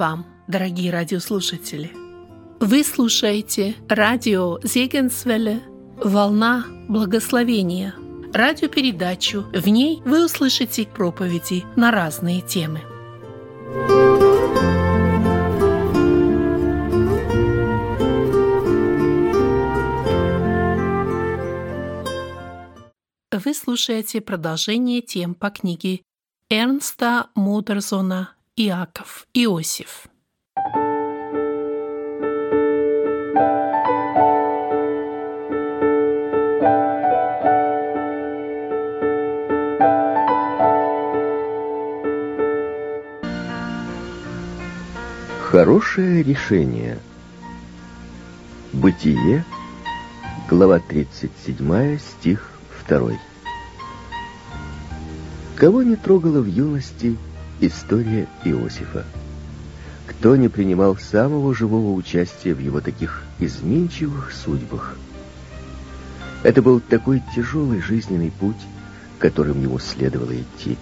Вам, дорогие радиослушатели! Вы слушаете радио Зегенсвелле «Волна благословения» радиопередачу. В ней вы услышите проповеди на разные темы. Вы слушаете продолжение тем по книге Эрнста Мудерзона «Иаков Иосиф». Хорошее решение. Бытие, глава 37, стих 2. Кого не трогала в юности история Иосифа? Кто не принимал самого живого участия в его таких изменчивых судьбах? Это был такой тяжелый жизненный путь, которым ему следовало идти.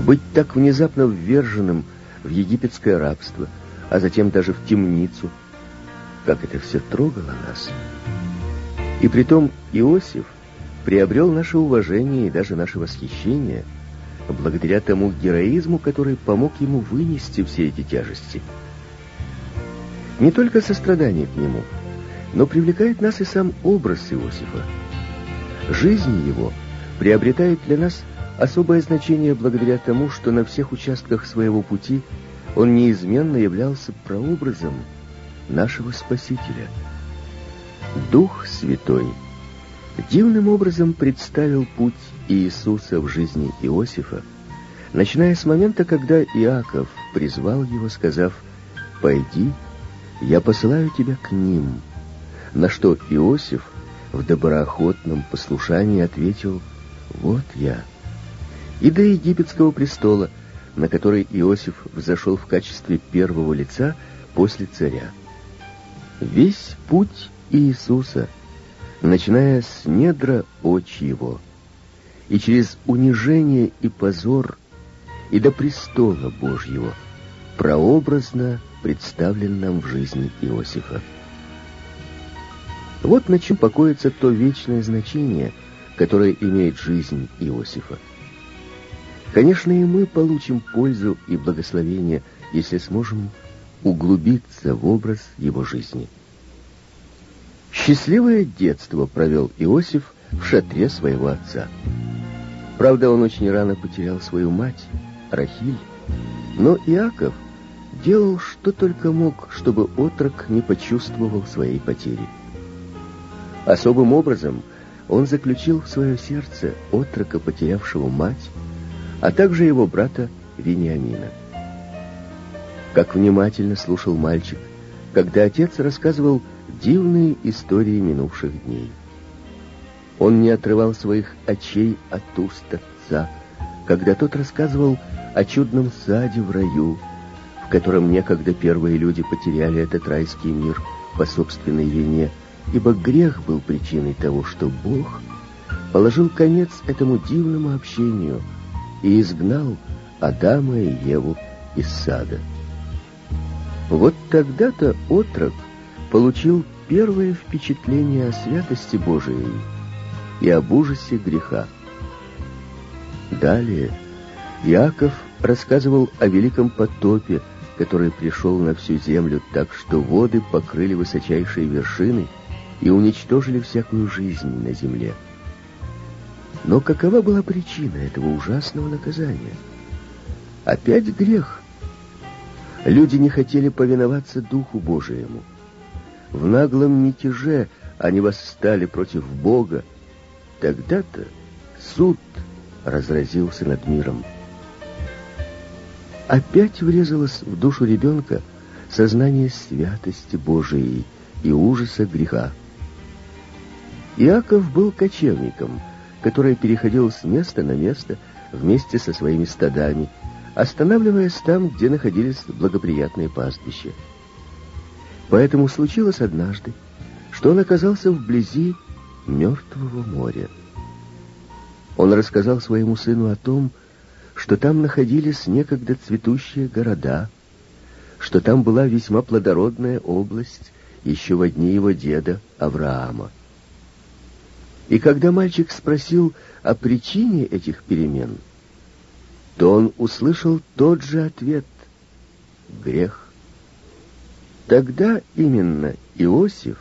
Быть так внезапно вверженным в египетское рабство, а затем даже в темницу. Как это все трогало нас. И притом Иосиф приобрел наше уважение и даже наше восхищение благодаря тому героизму, который помог ему вынести все эти тяжести. Не только сострадание к нему, но привлекает нас и сам образ Иосифа. Жизнь его приобретает для нас особое значение благодаря тому, что на всех участках своего пути он неизменно являлся прообразом нашего Спасителя. Дух Святой дивным образом представил путь Иисуса в жизни Иосифа, начиная с момента, когда Иаков призвал его, сказав «Пойди, я посылаю тебя к ним», на что Иосиф в доброохотном послушании ответил «Вот я» и до египетского престола, на который Иосиф взошел в качестве первого лица после царя. Весь путь Иисуса, начиная с недра очи его, и через унижение и позор, и до престола Божьего, прообразно представлен нам в жизни Иосифа. Вот на чем покоится то вечное значение, которое имеет жизнь Иосифа. Конечно, и мы получим пользу и благословение, если сможем углубиться в образ его жизни. Счастливое детство провел Иосиф в шатре своего отца. Правда, он очень рано потерял свою мать, Рахиль, но Иаков делал что только мог, чтобы отрок не почувствовал своей потери. Особым образом он заключил в свое сердце отрока, потерявшего мать, а также его брата Вениамина. Как внимательно слушал мальчик, когда отец рассказывал дивные истории минувших дней. Он не отрывал своих очей от уст отца, когда тот рассказывал о чудном саде в раю, в котором некогда первые люди потеряли этот райский мир по собственной вине, ибо грех был причиной того, что Бог положил конец этому дивному общению – и изгнал Адама и Еву из сада. Вот тогда-то отрок получил первое впечатление о святости Божией и об ужасе греха. Далее Иаков рассказывал о великом потопе, который пришел на всю землю так, что воды покрыли высочайшие вершины и уничтожили всякую жизнь на земле. Но какова была причина этого ужасного наказания? Опять грех. Люди не хотели повиноваться Духу Божиему. В наглом мятеже они восстали против Бога. Тогда-то суд разразился над миром. Опять врезалось в душу ребенка сознание святости Божией и ужаса греха. Иаков был кочевником — которая переходила с места на место вместе со своими стадами, останавливаясь там, где находились благоприятные пастбища. Поэтому случилось однажды, что он оказался вблизи мертвого моря. Он рассказал своему сыну о том, что там находились некогда цветущие города, что там была весьма плодородная область еще в дни его деда Авраама. И когда мальчик спросил о причине этих перемен, то он услышал тот же ответ — грех. Тогда именно Иосиф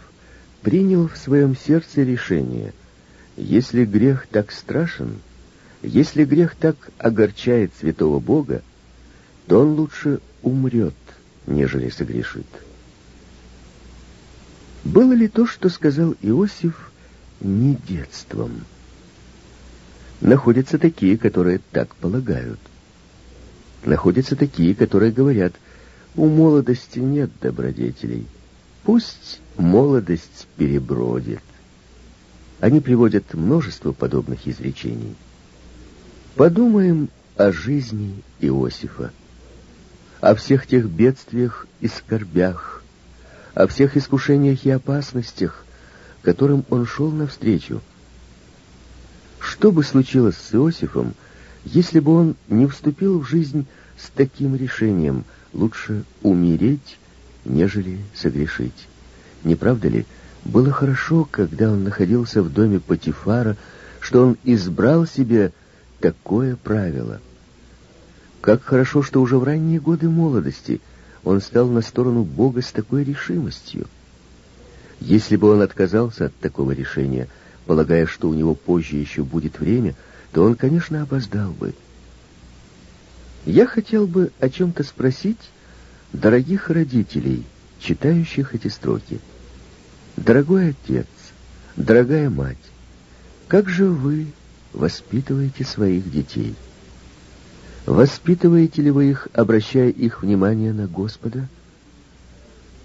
принял в своем сердце решение, если грех так страшен, если грех так огорчает святого Бога, то он лучше умрет, нежели согрешит. Было ли то, что сказал Иосиф, не детством? Находятся такие, которые так полагают. Находятся такие, которые говорят, у молодости нет добродетелей. Пусть молодость перебродит. Они приводят множество подобных изречений. Подумаем о жизни Иосифа, о всех тех бедствиях и скорбях, о всех искушениях и опасностях, которым он шел навстречу. Что бы случилось с Иосифом, если бы он не вступил в жизнь с таким решением лучше умереть, нежели согрешить? Не правда ли, было хорошо, когда он находился в доме Патифара, что он избрал себе такое правило? Как хорошо, что уже в ранние годы молодости он стал на сторону Бога с такой решимостью. Если бы он отказался от такого решения, полагая, что у него позже еще будет время, то он, конечно, опоздал бы. Я хотел бы о чем-то спросить дорогих родителей, читающих эти строки. Дорогой отец, дорогая мать, как же вы воспитываете своих детей? Воспитываете ли вы их, обращая их внимание на Господа?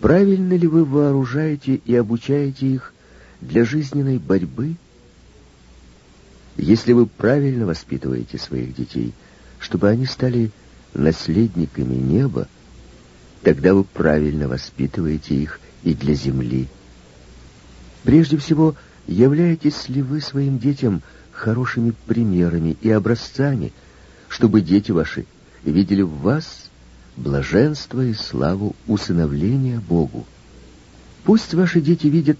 Правильно ли вы вооружаете и обучаете их для жизненной борьбы? Если вы правильно воспитываете своих детей, чтобы они стали наследниками неба, тогда вы правильно воспитываете их и для земли. Прежде всего, являетесь ли вы своим детям хорошими примерами и образцами, чтобы дети ваши видели в вас блаженство и славу усыновления Богу. Пусть ваши дети видят,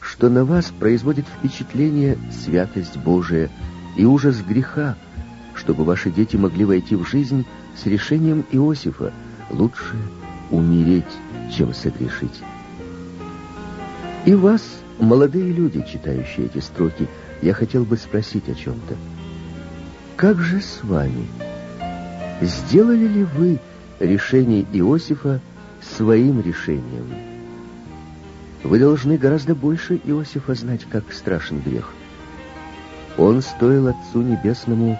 что на вас производит впечатление святость Божия и ужас греха, чтобы ваши дети могли войти в жизнь с решением Иосифа лучше умереть, чем согрешить. И вас, молодые люди, читающие эти строки, я хотел бы спросить о чем-то. Как же с вами? Сделали ли вы решение Иосифа своим решением. Вы должны гораздо больше Иосифа знать, как страшен грех. Он стоил Отцу Небесному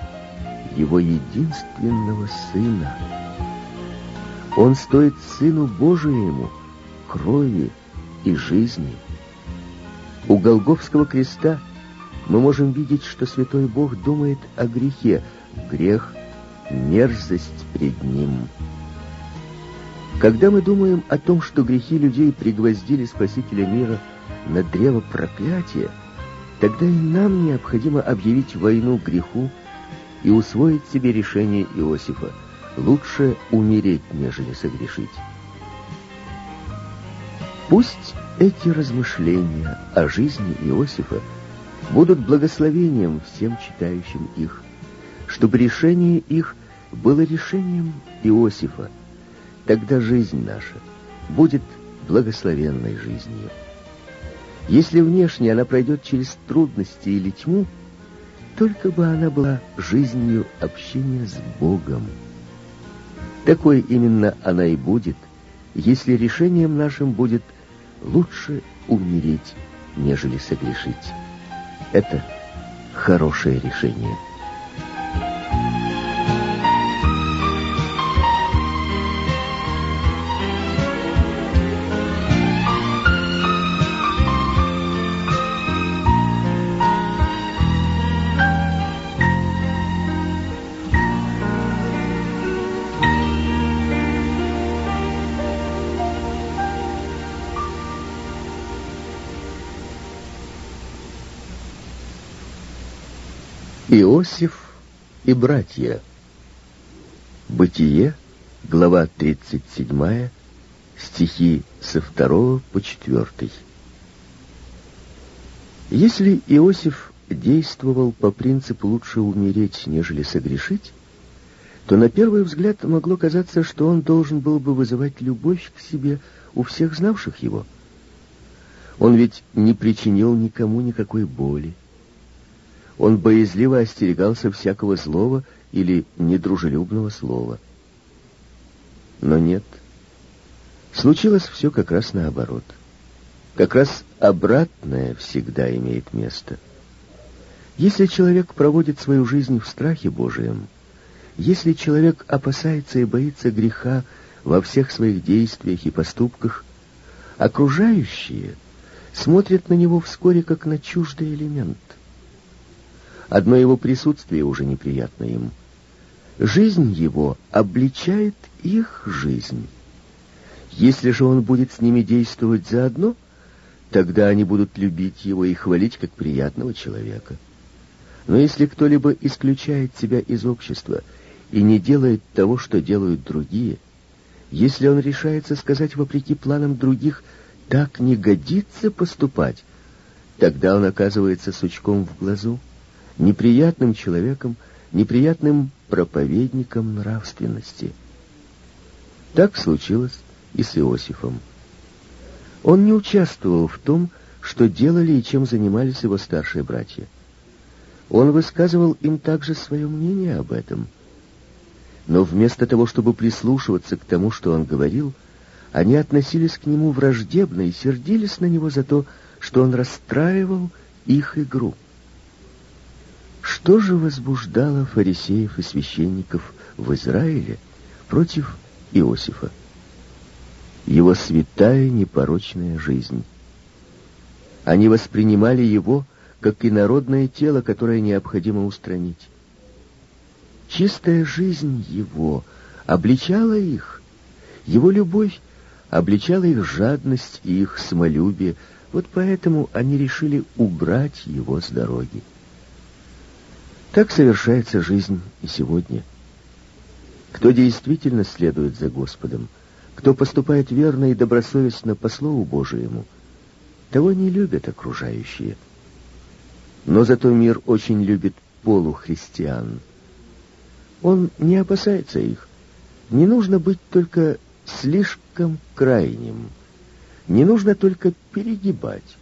его единственного Сына. Он стоит Сыну Божиему крови и жизни. У Голговского креста мы можем видеть, что Святой Бог думает о грехе. Грех — мерзость пред Ним. Когда мы думаем о том, что грехи людей пригвоздили Спасителя мира на древо проклятия, тогда и нам необходимо объявить войну греху и усвоить себе решение Иосифа. Лучше умереть, нежели согрешить. Пусть эти размышления о жизни Иосифа будут благословением всем читающим их, чтобы решение их было решением Иосифа, тогда жизнь наша будет благословенной жизнью. Если внешне она пройдет через трудности или тьму, только бы она была жизнью общения с Богом. Такой именно она и будет, если решением нашим будет лучше умереть, нежели согрешить. Это хорошее решение. Иосиф и братья. Бытие, глава 37, стихи со второго по четвертый. Если Иосиф действовал по принципу «лучше умереть, нежели согрешить», то на первый взгляд могло казаться, что он должен был бы вызывать любовь к себе у всех знавших его. Он ведь не причинил никому никакой боли. Он боязливо остерегался всякого злого или недружелюбного слова. Но нет. Случилось все как раз наоборот. Как раз обратное всегда имеет место. Если человек проводит свою жизнь в страхе Божием, если человек опасается и боится греха во всех своих действиях и поступках, окружающие смотрят на него вскоре как на чуждый элемент. Одно его присутствие уже неприятно им. Жизнь его обличает их жизнь. Если же он будет с ними действовать заодно, тогда они будут любить его и хвалить как приятного человека. Но если кто-либо исключает себя из общества и не делает того, что делают другие, если он решается сказать вопреки планам других «так не годится поступать», тогда он оказывается сучком в глазу, неприятным человеком, неприятным проповедником нравственности. Так случилось и с Иосифом. Он не участвовал в том, что делали и чем занимались его старшие братья. Он высказывал им также свое мнение об этом. Но вместо того, чтобы прислушиваться к тому, что он говорил, они относились к нему враждебно и сердились на него за то, что он расстраивал их игру. Что же возбуждало фарисеев и священников в Израиле против Иосифа? Его святая непорочная жизнь. Они воспринимали его как инородное тело, которое необходимо устранить. Чистая жизнь его обличала их, его любовь обличала их жадность и их самолюбие, вот поэтому они решили убрать его с дороги. Так совершается жизнь и сегодня. Кто действительно следует за Господом, кто поступает верно и добросовестно по Слову Божиему, того не любят окружающие – но зато мир очень любит полухристиан. Он не опасается их. Не нужно быть только слишком крайним. Не нужно только перегибать.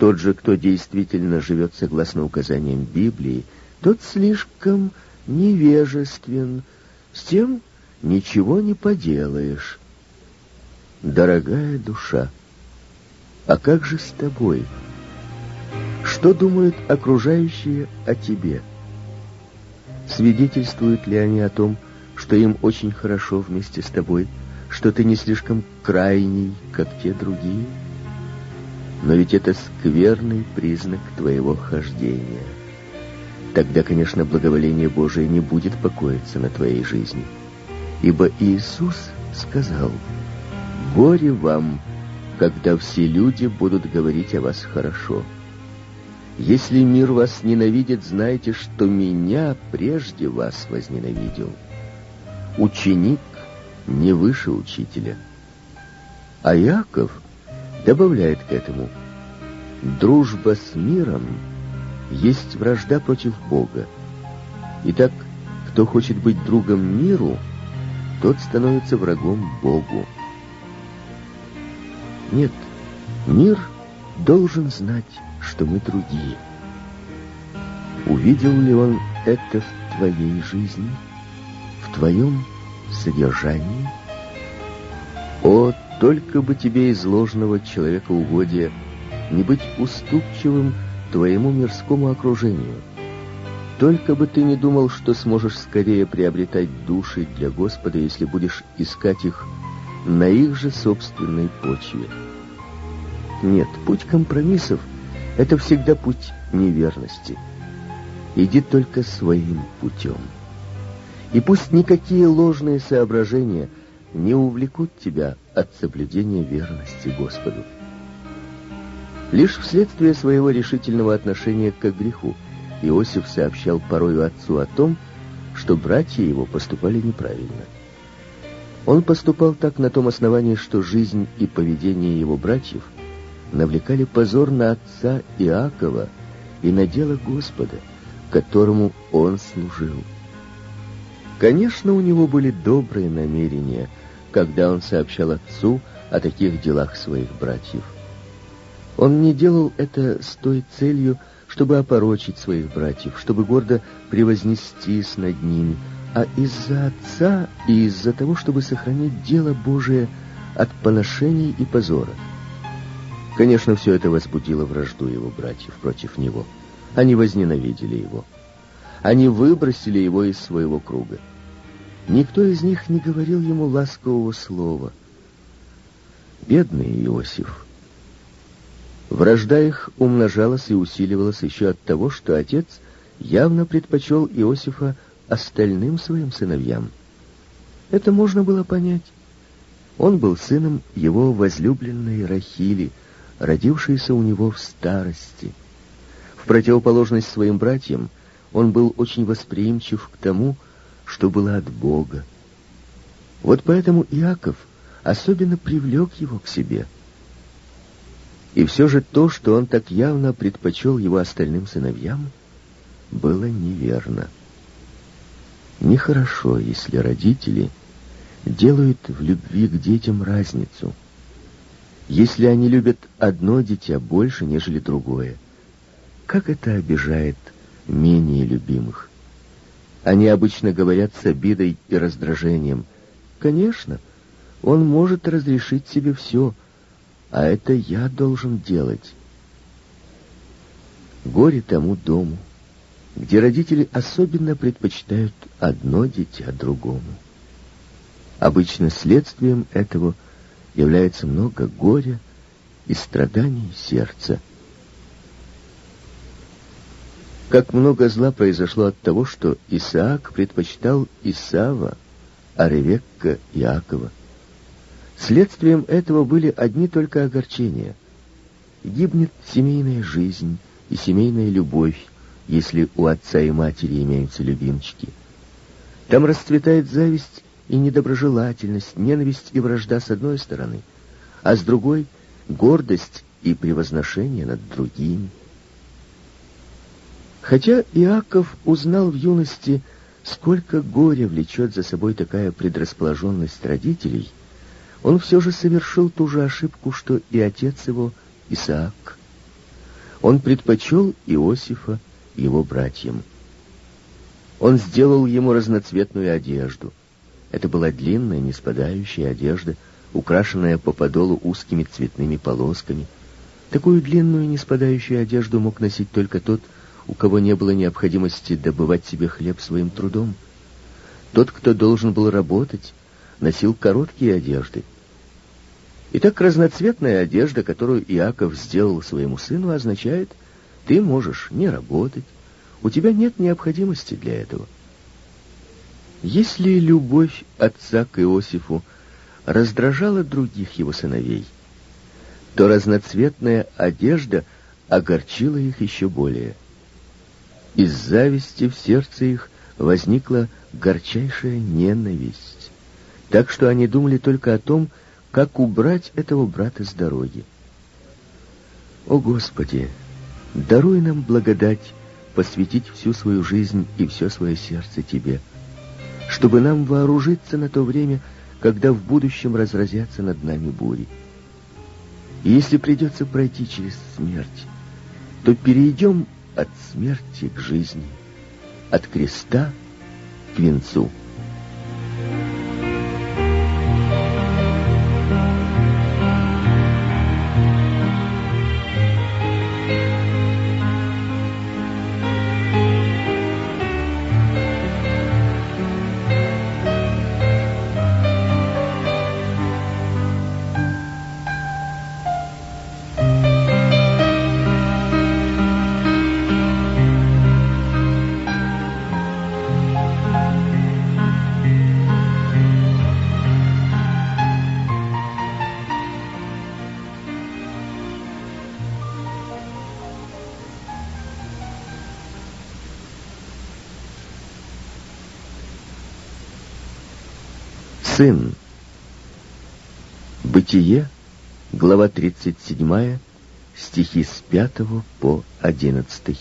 Тот же, кто действительно живет согласно указаниям Библии, тот слишком невежествен. С тем ничего не поделаешь. Дорогая душа, а как же с тобой? — что думают окружающие о тебе? Свидетельствуют ли они о том, что им очень хорошо вместе с тобой, что ты не слишком крайний, как те другие? Но ведь это скверный признак твоего хождения. Тогда, конечно, благоволение Божие не будет покоиться на твоей жизни. Ибо Иисус сказал, «Горе вам, когда все люди будут говорить о вас хорошо». Если мир вас ненавидит, знайте, что меня прежде вас возненавидел. Ученик не выше учителя. А Яков добавляет к этому, дружба с миром есть вражда против Бога. Итак, кто хочет быть другом миру, тот становится врагом Богу. Нет, мир должен знать, что мы другие. Увидел ли он это в твоей жизни, в твоем содержании? Только бы тебе из ложного человека угодия не быть уступчивым твоему мирскому окружению. Только бы ты не думал, что сможешь скорее приобретать души для Господа, если будешь искать их на их же собственной почве. Нет, путь компромиссов — это всегда путь неверности. Иди только своим путем. И пусть никакие ложные соображения не увлекут тебя от соблюдения верности Господу. Лишь вследствие своего решительного отношения к греху Иосиф сообщал порою отцу о том, что братья его поступали неправильно. Он поступал так на том основании, что жизнь и поведение его братьев навлекали позор на отца Иакова и на дело Господа, которому он служил. Конечно, у него были добрые намерения, когда он сообщал отцу о таких делах своих братьев. Он не делал это с той целью, чтобы опорочить своих братьев, чтобы гордо превознестись над ними, а из-за отца и из-за того, чтобы сохранить дело Божие от поношений и позора. Конечно, все это возбудило вражду его братьев против него. Они возненавидели его. Они выбросили его из своего круга. Никто из них не говорил ему ласкового слова. Бедный Иосиф. Вражда их умножалась и усиливалась еще от того, что отец явно предпочел Иосифа остальным своим сыновьям. Это можно было понять. Он был сыном его возлюбленной Рахили, родившейся у него в старости. В противоположность своим братьям, он был очень восприимчив к тому, что было от Бога. Вот поэтому Иаков особенно привлек его к себе. И все же то, что он так явно предпочел его остальным сыновьям, было неверно. Нехорошо, если родители делают в любви к детям разницу. Если они любят одно дитя больше, нежели другое, как это обижает менее любимых? Они обычно говорят с обидой и раздражением. Конечно, он может разрешить себе все, а это я должен делать. Горе тому дому, где родители особенно предпочитают одно дитя другому. Обычно следствием этого является много горя и страданий сердца. Как много зла произошло от того, что Исаак предпочитал Исава, а Ревекка — Иакова. Следствием этого были одни только огорчения. Гибнет семейная жизнь и семейная любовь, если у отца и матери имеются любимчики. Там расцветает зависть и недоброжелательность, ненависть и вражда с одной стороны, а с другой — гордость и превозношение над другими. Хотя Иаков узнал в юности, сколько горя влечет за собой такая предрасположенность родителей, он все же совершил ту же ошибку, что и отец его, Исаак. Он предпочел Иосифа его братьям. Он сделал ему разноцветную одежду. Это была длинная, не спадающая одежда, украшенная по подолу узкими цветными полосками. Такую длинную, не спадающую одежду мог носить только тот, у кого не было необходимости добывать себе хлеб своим трудом. Тот, кто должен был работать, носил короткие одежды. Итак, разноцветная одежда, которую Иаков сделал своему сыну, означает, ты можешь не работать, у тебя нет необходимости для этого. Если любовь отца к Иосифу раздражала других его сыновей, то разноцветная одежда огорчила их еще более. Из зависти в сердце их возникла горчайшая ненависть, так что они думали только о том, как убрать этого брата с дороги. О Господи, даруй нам благодать посвятить всю свою жизнь и все свое сердце Тебе, чтобы нам вооружиться на то время, когда в будущем разразятся над нами бури. И если придется пройти через смерть, то перейдем от смерти к жизни, от креста к венцу. Сын Бытие, глава 37, стихи с 5 по 11.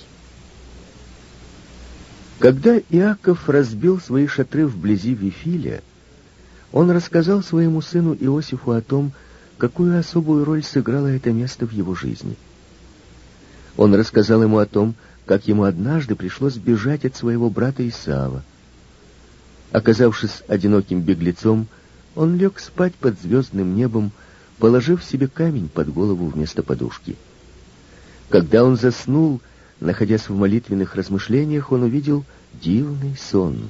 Когда Иаков разбил свои шатры вблизи Вифиля, он рассказал своему сыну Иосифу о том, какую особую роль сыграло это место в его жизни. Он рассказал ему о том, как ему однажды пришлось бежать от своего брата Исаава. Оказавшись одиноким беглецом, он лег спать под звездным небом, положив себе камень под голову вместо подушки. Когда он заснул, находясь в молитвенных размышлениях, он увидел дивный сон.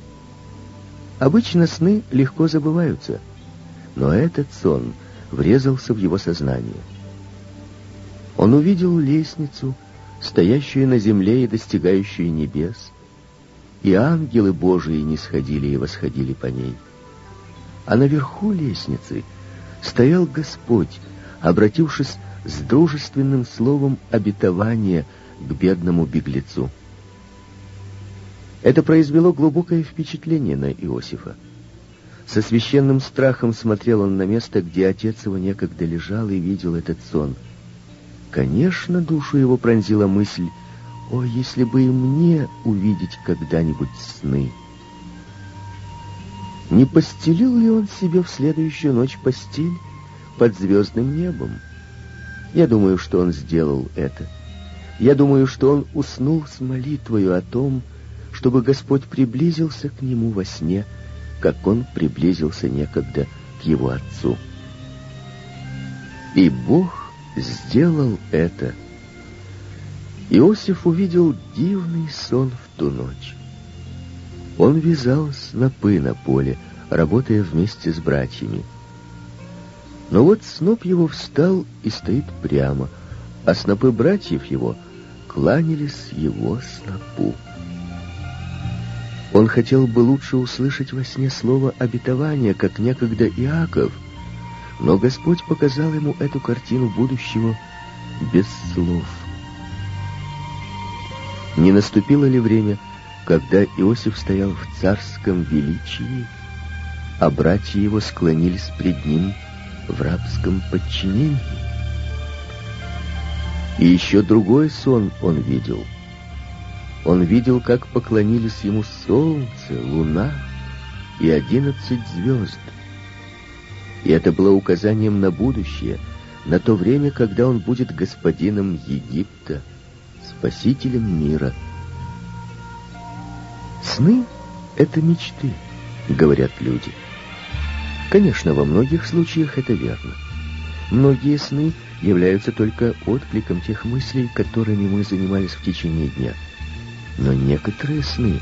Обычно сны легко забываются, но этот сон врезался в его сознание. Он увидел лестницу, стоящую на земле и достигающую небес, и ангелы Божии не сходили и восходили по ней. А наверху лестницы стоял Господь, обратившись с дружественным словом обетования к бедному беглецу. Это произвело глубокое впечатление на Иосифа. Со священным страхом смотрел он на место, где отец его некогда лежал и видел этот сон. Конечно, душу его пронзила мысль, «О, если бы и мне увидеть когда-нибудь сны!» Не постелил ли он себе в следующую ночь постель под звездным небом? Я думаю, что он сделал это. Я думаю, что он уснул с молитвою о том, чтобы Господь приблизился к нему во сне, как он приблизился некогда к его отцу. И Бог сделал это. Иосиф увидел дивный сон в ту ночь. Он вязал снопы на поле, работая вместе с братьями. Но вот сноп его встал и стоит прямо, а снопы братьев его кланялись его снопу. Он хотел бы лучше услышать во сне слово обетования, как некогда Иаков, но Господь показал ему эту картину будущего без слов. Не наступило ли время, когда Иосиф стоял в царском величии, а братья его склонились пред ним в рабском подчинении? И еще другой сон он видел — он видел, как поклонились ему солнце, луна и одиннадцать звезд. И это было указанием на будущее, на то время, когда он будет господином Египта, спасителем мира. Сны — это мечты, говорят люди. Конечно, во многих случаях это верно. Многие сны являются только откликом тех мыслей, которыми мы занимались в течение дня — но некоторые сны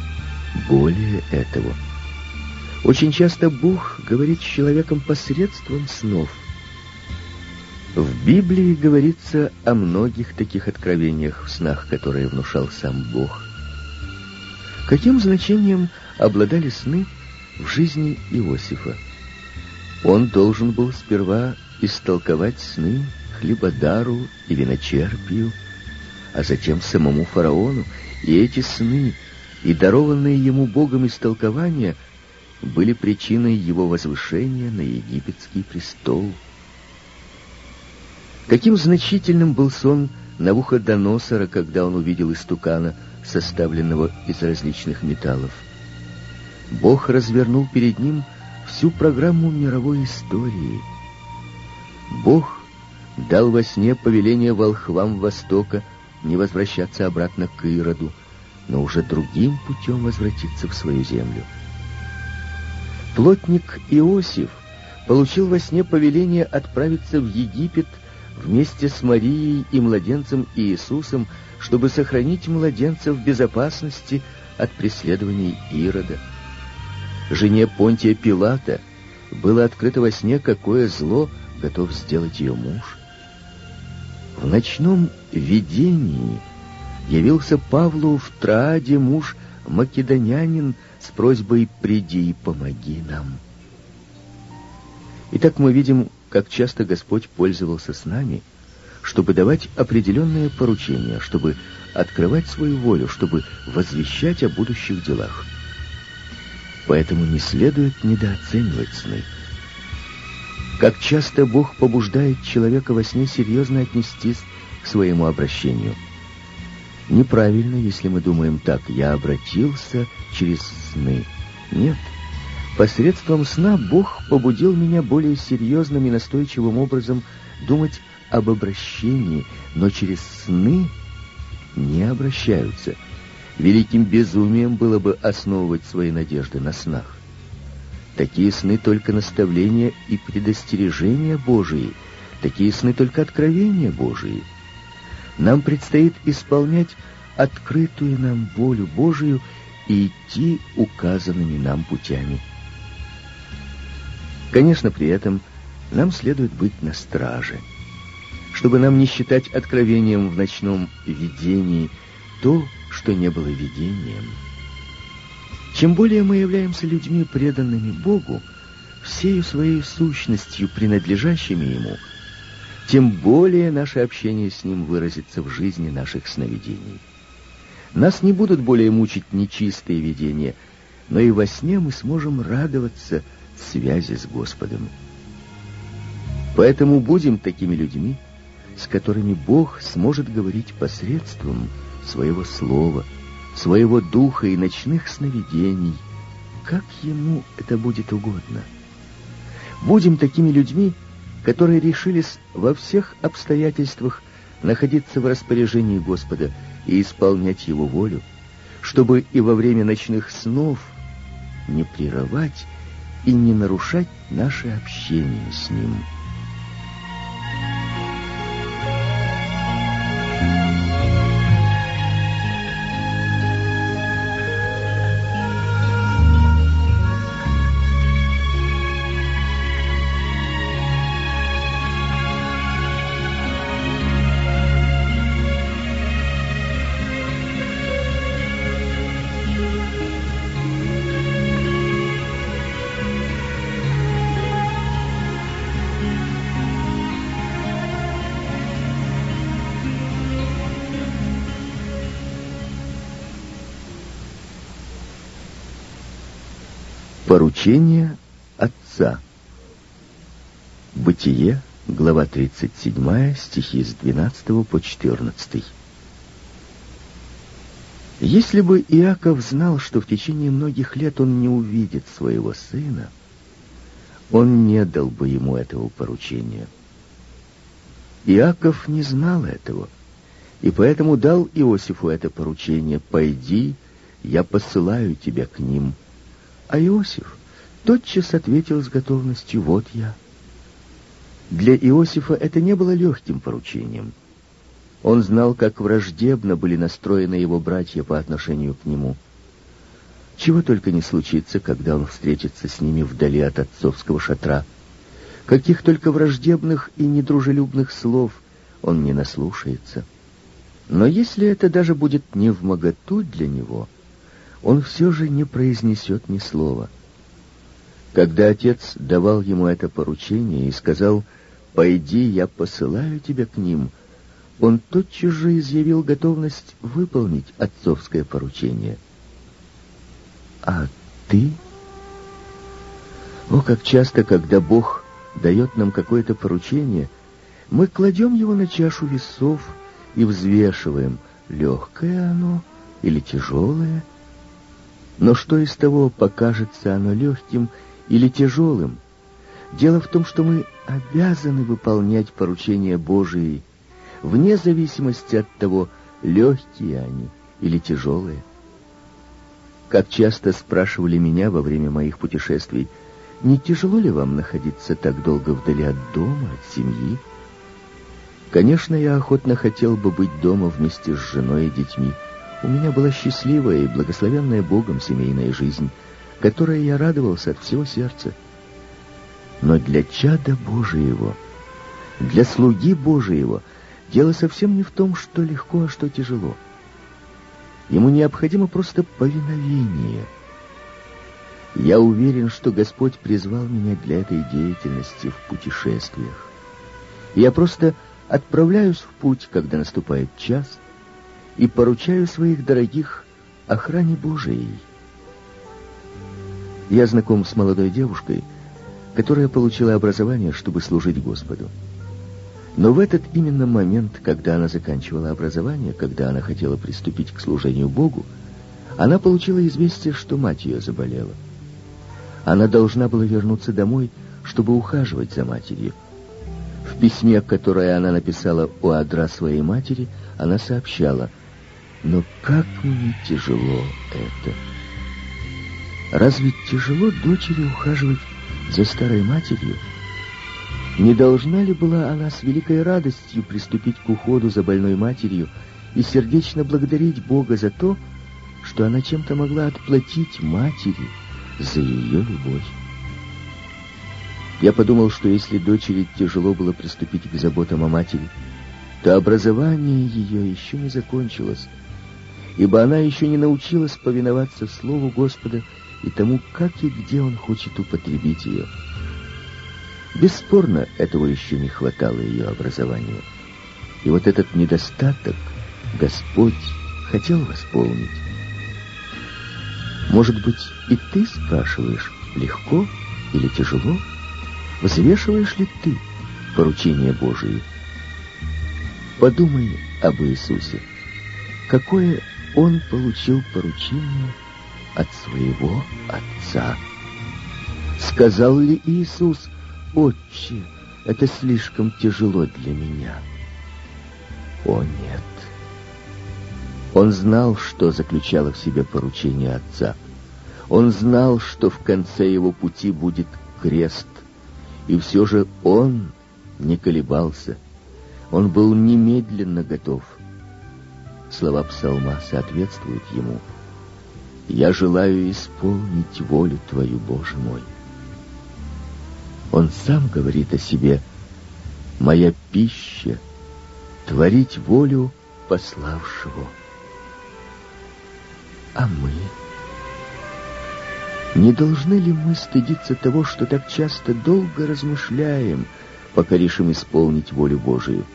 более этого. Очень часто Бог говорит с человеком посредством снов. В Библии говорится о многих таких откровениях в снах, которые внушал сам Бог. Каким значением обладали сны в жизни Иосифа? Он должен был сперва истолковать сны хлебодару и виночерпию, а затем самому фараону и эти сны, и дарованные ему Богом истолкования, были причиной его возвышения на египетский престол. Каким значительным был сон Навуходоносора, когда он увидел истукана, составленного из различных металлов. Бог развернул перед ним всю программу мировой истории. Бог дал во сне повеление волхвам Востока — не возвращаться обратно к Ироду, но уже другим путем возвратиться в свою землю. Плотник Иосиф получил во сне повеление отправиться в Египет вместе с Марией и младенцем Иисусом, чтобы сохранить младенца в безопасности от преследований Ирода. Жене Понтия Пилата было открыто во сне, какое зло готов сделать ее муж. В ночном видении явился Павлу в Трааде муж македонянин с просьбой «приди и помоги нам». Итак, мы видим, как часто Господь пользовался с нами, чтобы давать определенные поручения, чтобы открывать свою волю, чтобы возвещать о будущих делах. Поэтому не следует недооценивать сны. Как часто Бог побуждает человека во сне серьезно отнестись к своему обращению. Неправильно, если мы думаем так, я обратился через сны. Нет. Посредством сна Бог побудил меня более серьезным и настойчивым образом думать об обращении, но через сны не обращаются. Великим безумием было бы основывать свои надежды на снах. Такие сны только наставления и предостережения Божии, такие сны только откровения Божии. Нам предстоит исполнять открытую нам волю Божию и идти указанными нам путями. Конечно, при этом нам следует быть на страже, чтобы нам не считать откровением в ночном видении то, что не было видением. Чем более мы являемся людьми, преданными Богу, всею своей сущностью, принадлежащими Ему, тем более наше общение с Ним выразится в жизни наших сновидений. Нас не будут более мучить нечистые видения, но и во сне мы сможем радоваться связи с Господом. Поэтому будем такими людьми, с которыми Бог сможет говорить посредством своего слова, своего духа и ночных сновидений, как ему это будет угодно. Будем такими людьми, которые решились во всех обстоятельствах находиться в распоряжении Господа и исполнять Его волю, чтобы и во время ночных снов не прерывать и не нарушать наше общение с Ним. Поручение Отца. Бытие, глава 37, стихи с 12 по 14. Если бы Иаков знал, что в течение многих лет он не увидит своего сына, он не дал бы ему этого поручения. Иаков не знал этого, и поэтому дал Иосифу это поручение «Пойди, я посылаю тебя к ним». А Иосиф тотчас ответил с готовностью «Вот я». Для Иосифа это не было легким поручением. Он знал, как враждебно были настроены его братья по отношению к нему. Чего только не случится, когда он встретится с ними вдали от отцовского шатра. Каких только враждебных и недружелюбных слов он не наслушается. Но если это даже будет не в моготу для него — он все же не произнесет ни слова. Когда отец давал ему это поручение и сказал «Пойди, я посылаю тебя к ним», он тотчас же изъявил готовность выполнить отцовское поручение. «А ты?» О, как часто, когда Бог дает нам какое-то поручение, мы кладем его на чашу весов и взвешиваем, легкое оно или тяжелое — но что из того, покажется оно легким или тяжелым? Дело в том, что мы обязаны выполнять поручения Божии, вне зависимости от того, легкие они или тяжелые. Как часто спрашивали меня во время моих путешествий, не тяжело ли вам находиться так долго вдали от дома, от семьи? Конечно, я охотно хотел бы быть дома вместе с женой и детьми, у меня была счастливая и благословенная Богом семейная жизнь, которой я радовался от всего сердца. Но для чада Божьего, для слуги Божьего, дело совсем не в том, что легко, а что тяжело. Ему необходимо просто повиновение. Я уверен, что Господь призвал меня для этой деятельности в путешествиях. Я просто отправляюсь в путь, когда наступает час — и поручаю своих дорогих охране Божией. Я знаком с молодой девушкой, которая получила образование, чтобы служить Господу. Но в этот именно момент, когда она заканчивала образование, когда она хотела приступить к служению Богу, она получила известие, что мать ее заболела. Она должна была вернуться домой, чтобы ухаживать за матерью. В письме, которое она написала у адра своей матери, она сообщала, «Но как мне тяжело это!» Разве тяжело дочери ухаживать за старой матерью? Не должна ли была она с великой радостью приступить к уходу за больной матерью и сердечно благодарить Бога за то, что она чем-то могла отплатить матери за ее любовь? Я подумал, что если дочери тяжело было приступить к заботам о матери, то образование ее еще не закончилось, ибо она еще не научилась повиноваться Слову Господа и тому, как и где Он хочет употребить ее. Бесспорно, этого еще не хватало ее образованию. И вот этот недостаток Господь хотел восполнить. Может быть, и ты спрашиваешь, легко или тяжело? Взвешиваешь ли ты поручение Божие? Подумай об Иисусе. Какое Он получил поручение от своего Отца? Сказал ли Иисус, «Отче, это слишком тяжело для меня»? О, нет! Он знал, что заключало в себе поручение Отца. Он знал, что в конце его пути будет крест, и все же он не колебался. Он был немедленно готов. Слова псалма соответствуют ему. «Я желаю исполнить волю Твою, Боже мой». Он сам говорит о себе «Моя пища — творить волю пославшего». А мы... Не должны ли мы стыдиться того, что так часто долго размышляем, пока решим исполнить волю Божию?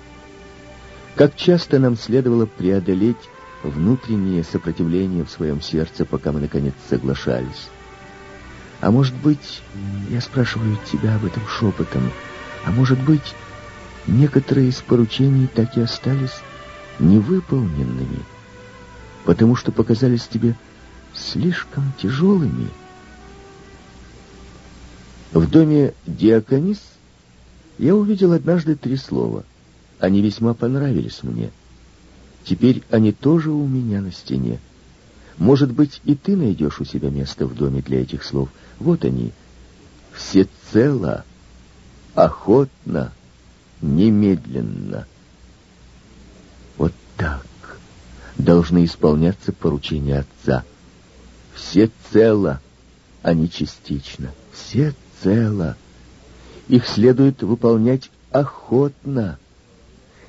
Как часто нам следовало преодолеть внутреннее сопротивление в своем сердце, пока мы, наконец, соглашались? А может быть, я спрашиваю тебя об этом шепотом, а может быть, некоторые из поручений так и остались невыполненными, потому что показались тебе слишком тяжелыми — в доме Диаконис я увидел однажды три слова. Они весьма понравились мне. Теперь они тоже у меня на стене. Может быть, и ты найдешь у себя место в доме для этих слов. Вот они. Всецело, охотно, немедленно. Вот так должны исполняться поручения Отца. Всецело, а не частично. Всецело цело. Их следует выполнять охотно.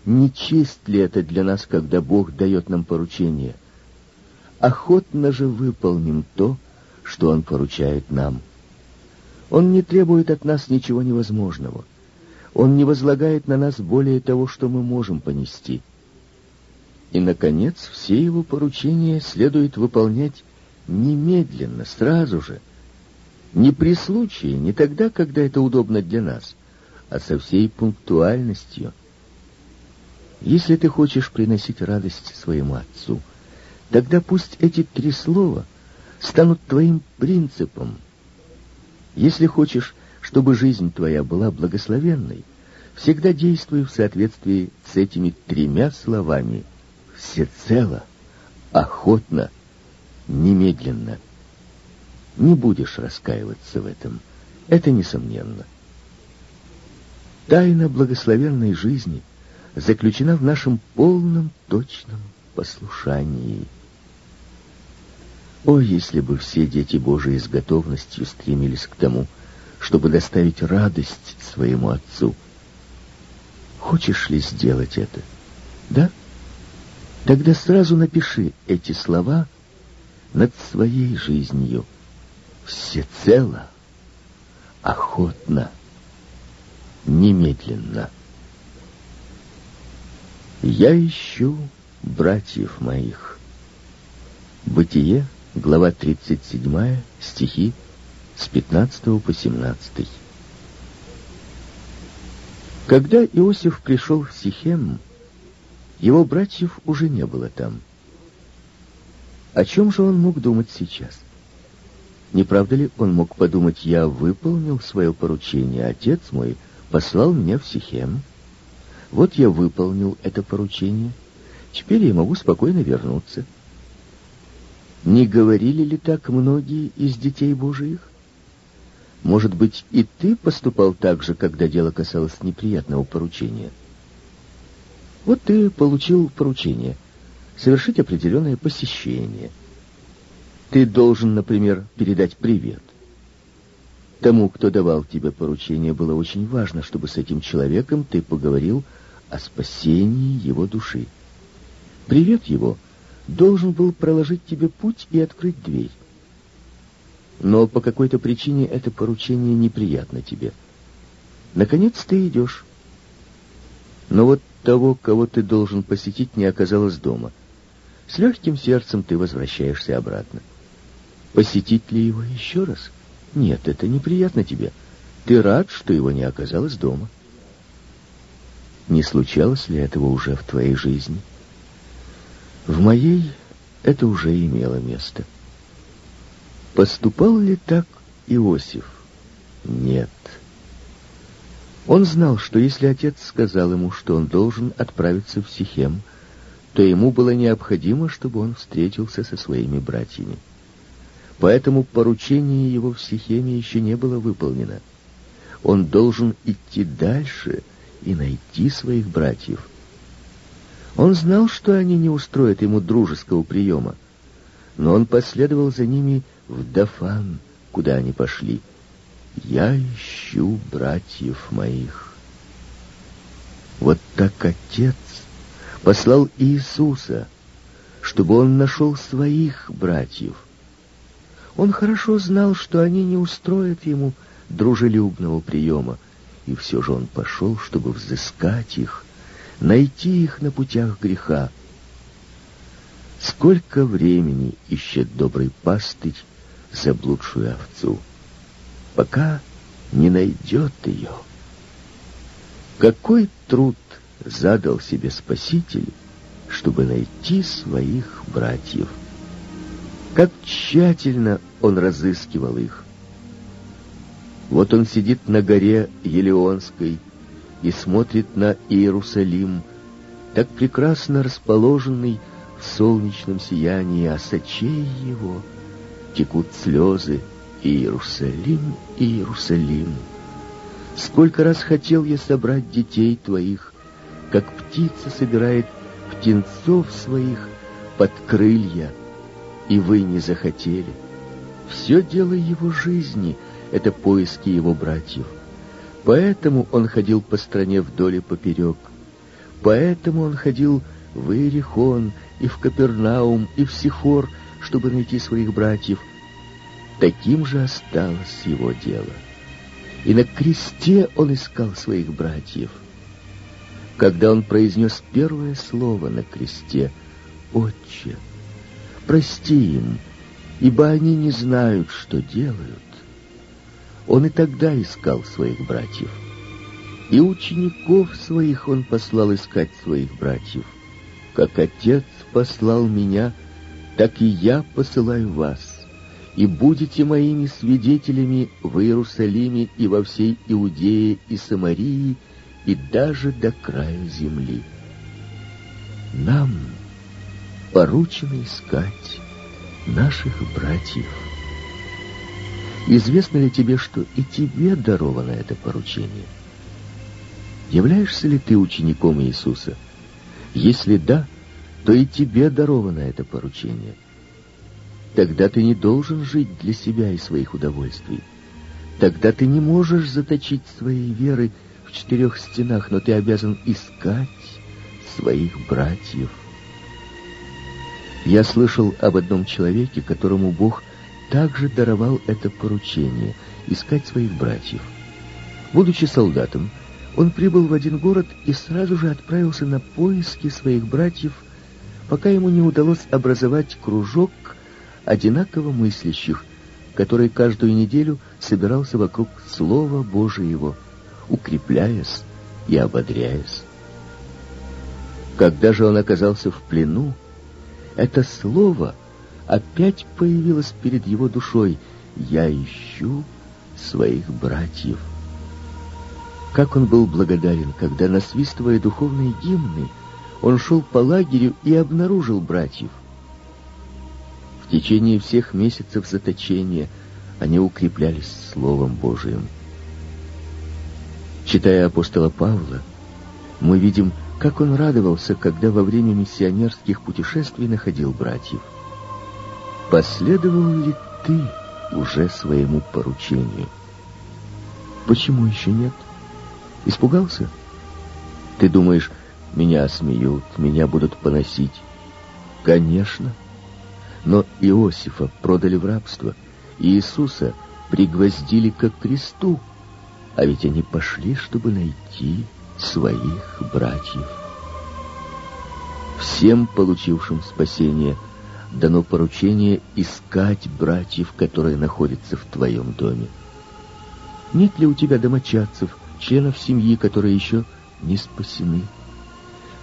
Не честь ли это для нас, когда Бог дает нам поручение? Охотно же выполним то, что Он поручает нам. Он не требует от нас ничего невозможного. Он не возлагает на нас более того, что мы можем понести. И, наконец, все его поручения следует выполнять немедленно, сразу же — не при случае, не тогда, когда это удобно для нас, а со всей пунктуальностью. Если ты хочешь приносить радость своему отцу, тогда пусть эти три слова станут твоим принципом. Если хочешь, чтобы жизнь твоя была благословенной, всегда действуй в соответствии с этими тремя словами всецело, охотно, немедленно — не будешь раскаиваться в этом. Это несомненно. Тайна благословенной жизни заключена в нашем полном, точном послушании. О, если бы все дети Божии с готовностью стремились к тому, чтобы доставить радость своему Отцу. Хочешь ли сделать это? Да? Тогда сразу напиши эти слова над своей жизнью всецело, охотно, немедленно. Я ищу братьев моих. Бытие, глава 37, стихи с 15 по 17. Когда Иосиф пришел в Сихем, его братьев уже не было там. О чем же он мог думать сейчас? Не правда ли он мог подумать, я выполнил свое поручение, отец мой послал меня в Сихем, вот я выполнил это поручение, теперь я могу спокойно вернуться. Не говорили ли так многие из детей Божиих? Может быть, и ты поступал так же, когда дело касалось неприятного поручения? Вот ты получил поручение совершить определенное посещение. Ты должен, например, передать привет. Тому, кто давал тебе поручение, было очень важно, чтобы с этим человеком ты поговорил о спасении его души. Привет его должен был проложить тебе путь и открыть дверь. Но по какой-то причине это поручение неприятно тебе. Наконец ты идешь. Но вот того, кого ты должен посетить, не оказалось дома. С легким сердцем ты возвращаешься обратно. Посетить ли его еще раз? Нет, это неприятно тебе. Ты рад, что его не оказалось дома. — не случалось ли этого уже в твоей жизни? В моей это уже имело место. Поступал ли так Иосиф? Нет. Он знал, что если отец сказал ему, что он должен отправиться в Сихем, то ему было необходимо, чтобы он встретился со своими братьями. Поэтому поручение его в Сихеме еще не было выполнено. Он должен идти дальше — и найти своих братьев. Он знал, что они не устроят ему дружеского приема, но он последовал за ними в Дафан, куда они пошли. «Я ищу братьев моих». Вот так Отец послал Иисуса, чтобы он нашел своих братьев. Он хорошо знал, что они не устроят ему дружелюбного приема, и все же он пошел, чтобы взыскать их, найти их на путях греха. Сколько времени ищет добрый пастырь заблудшую овцу, пока не найдет ее. Какой труд задал себе Спаситель, чтобы найти своих братьев? Как тщательно он разыскивал их! Вот он сидит на горе Елеонской и смотрит на Иерусалим, так прекрасно расположенный в солнечном сиянии, а сочей его текут слезы. Иерусалим, Иерусалим, сколько раз хотел я собрать детей твоих, как птица собирает птенцов своих под крылья, и вы не захотели. Все дело его жизни — это поиски его братьев. Поэтому он ходил по стране вдоль и поперек. Поэтому он ходил в Иерихон и в Капернаум и в Сихор, чтобы найти своих братьев. Таким же осталось его дело. И на кресте он искал своих братьев. Когда он произнес первое слово на кресте «Отче», прости им, ибо они не знают, что делают, он и тогда искал своих братьев. И учеников своих он послал искать своих братьев. Как Отец послал меня, так и я посылаю вас. И будете моими свидетелями в Иерусалиме и во всей Иудее и Самарии, и даже до края земли. Нам поручено искать наших братьев. Известно ли тебе, что и тебе даровано это поручение? Являешься ли ты учеником Иисуса? Если да, то и тебе даровано это поручение. Тогда ты не должен жить для себя и своих удовольствий. Тогда ты не можешь заточить своей веры в четырех стенах, но ты обязан искать своих братьев. Я слышал об одном человеке, которому Бог также даровал это поручение — искать своих братьев. Будучи солдатом, он прибыл в один город и сразу же отправился на поиски своих братьев, пока ему не удалось образовать кружок одинаково мыслящих, который каждую неделю собирался вокруг Слова Божьего, укрепляясь и ободряясь. Когда же он оказался в плену, это слово опять появилось перед его душой «Я ищу своих братьев». Как он был благодарен, когда, насвистывая духовные гимны, он шел по лагерю и обнаружил братьев. В течение всех месяцев заточения они укреплялись Словом Божиим. Читая апостола Павла, мы видим, как он радовался, когда во время миссионерских путешествий находил братьев. Последовал ли ты уже своему поручению? Почему еще нет? Испугался? Ты думаешь, меня осмеют, меня будут поносить? Конечно. Но Иосифа продали в рабство, Иисуса пригвоздили к кресту, а ведь они пошли, чтобы найти своих братьев. Всем, получившим спасение, дано поручение искать братьев, которые находятся в твоем доме. Нет ли у тебя домочадцев, членов семьи, которые еще не спасены?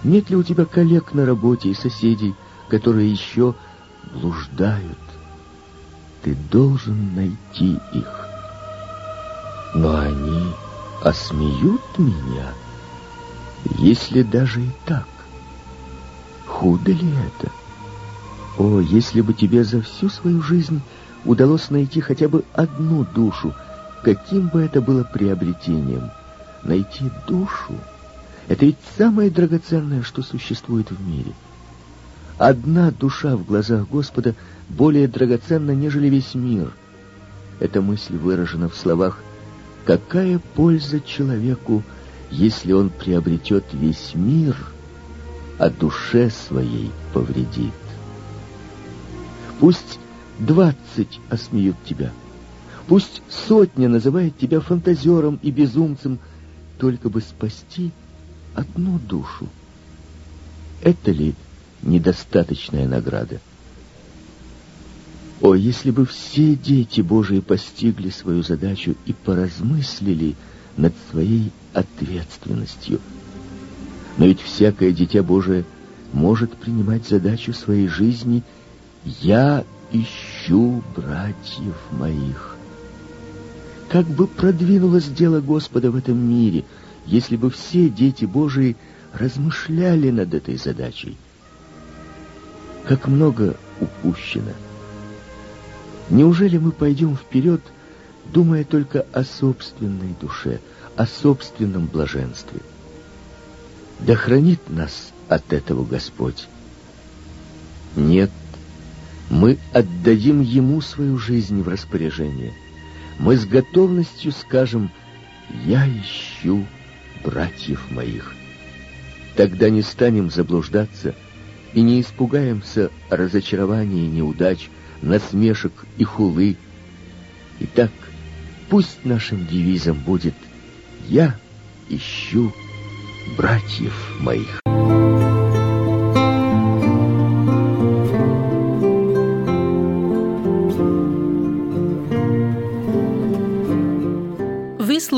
Нет ли у тебя коллег на работе и соседей, которые еще блуждают? Ты должен найти их. Но они осмеют меня, если даже и так. Худо ли это? О, если бы тебе за всю свою жизнь удалось найти хотя бы одну душу, каким бы это было приобретением. Найти душу — это ведь самое драгоценное, что существует в мире. Одна душа в глазах Господа более драгоценна, нежели весь мир. Эта мысль выражена в словах «Какая польза человеку, если он приобретет весь мир, а душе своей повредит. Пусть двадцать осмеют тебя, пусть сотня называет тебя фантазером и безумцем, только бы спасти одну душу. Это ли недостаточная награда? О, если бы все дети Божии постигли свою задачу и поразмыслили над своей ответственностью. Но ведь всякое дитя Божие может принимать задачу своей жизни «Я ищу братьев моих». Как бы продвинулось дело Господа в этом мире, если бы все дети Божии размышляли над этой задачей? Как много упущено! Неужели мы пойдем вперед, думая только о собственной душе, о собственном блаженстве. Да хранит нас от этого Господь. Нет, мы отдадим Ему свою жизнь в распоряжение. Мы с готовностью скажем «Я ищу братьев моих». Тогда не станем заблуждаться и не испугаемся разочарования и неудач, насмешек и хулы. Итак, пусть нашим девизом будет – я ищу братьев моих.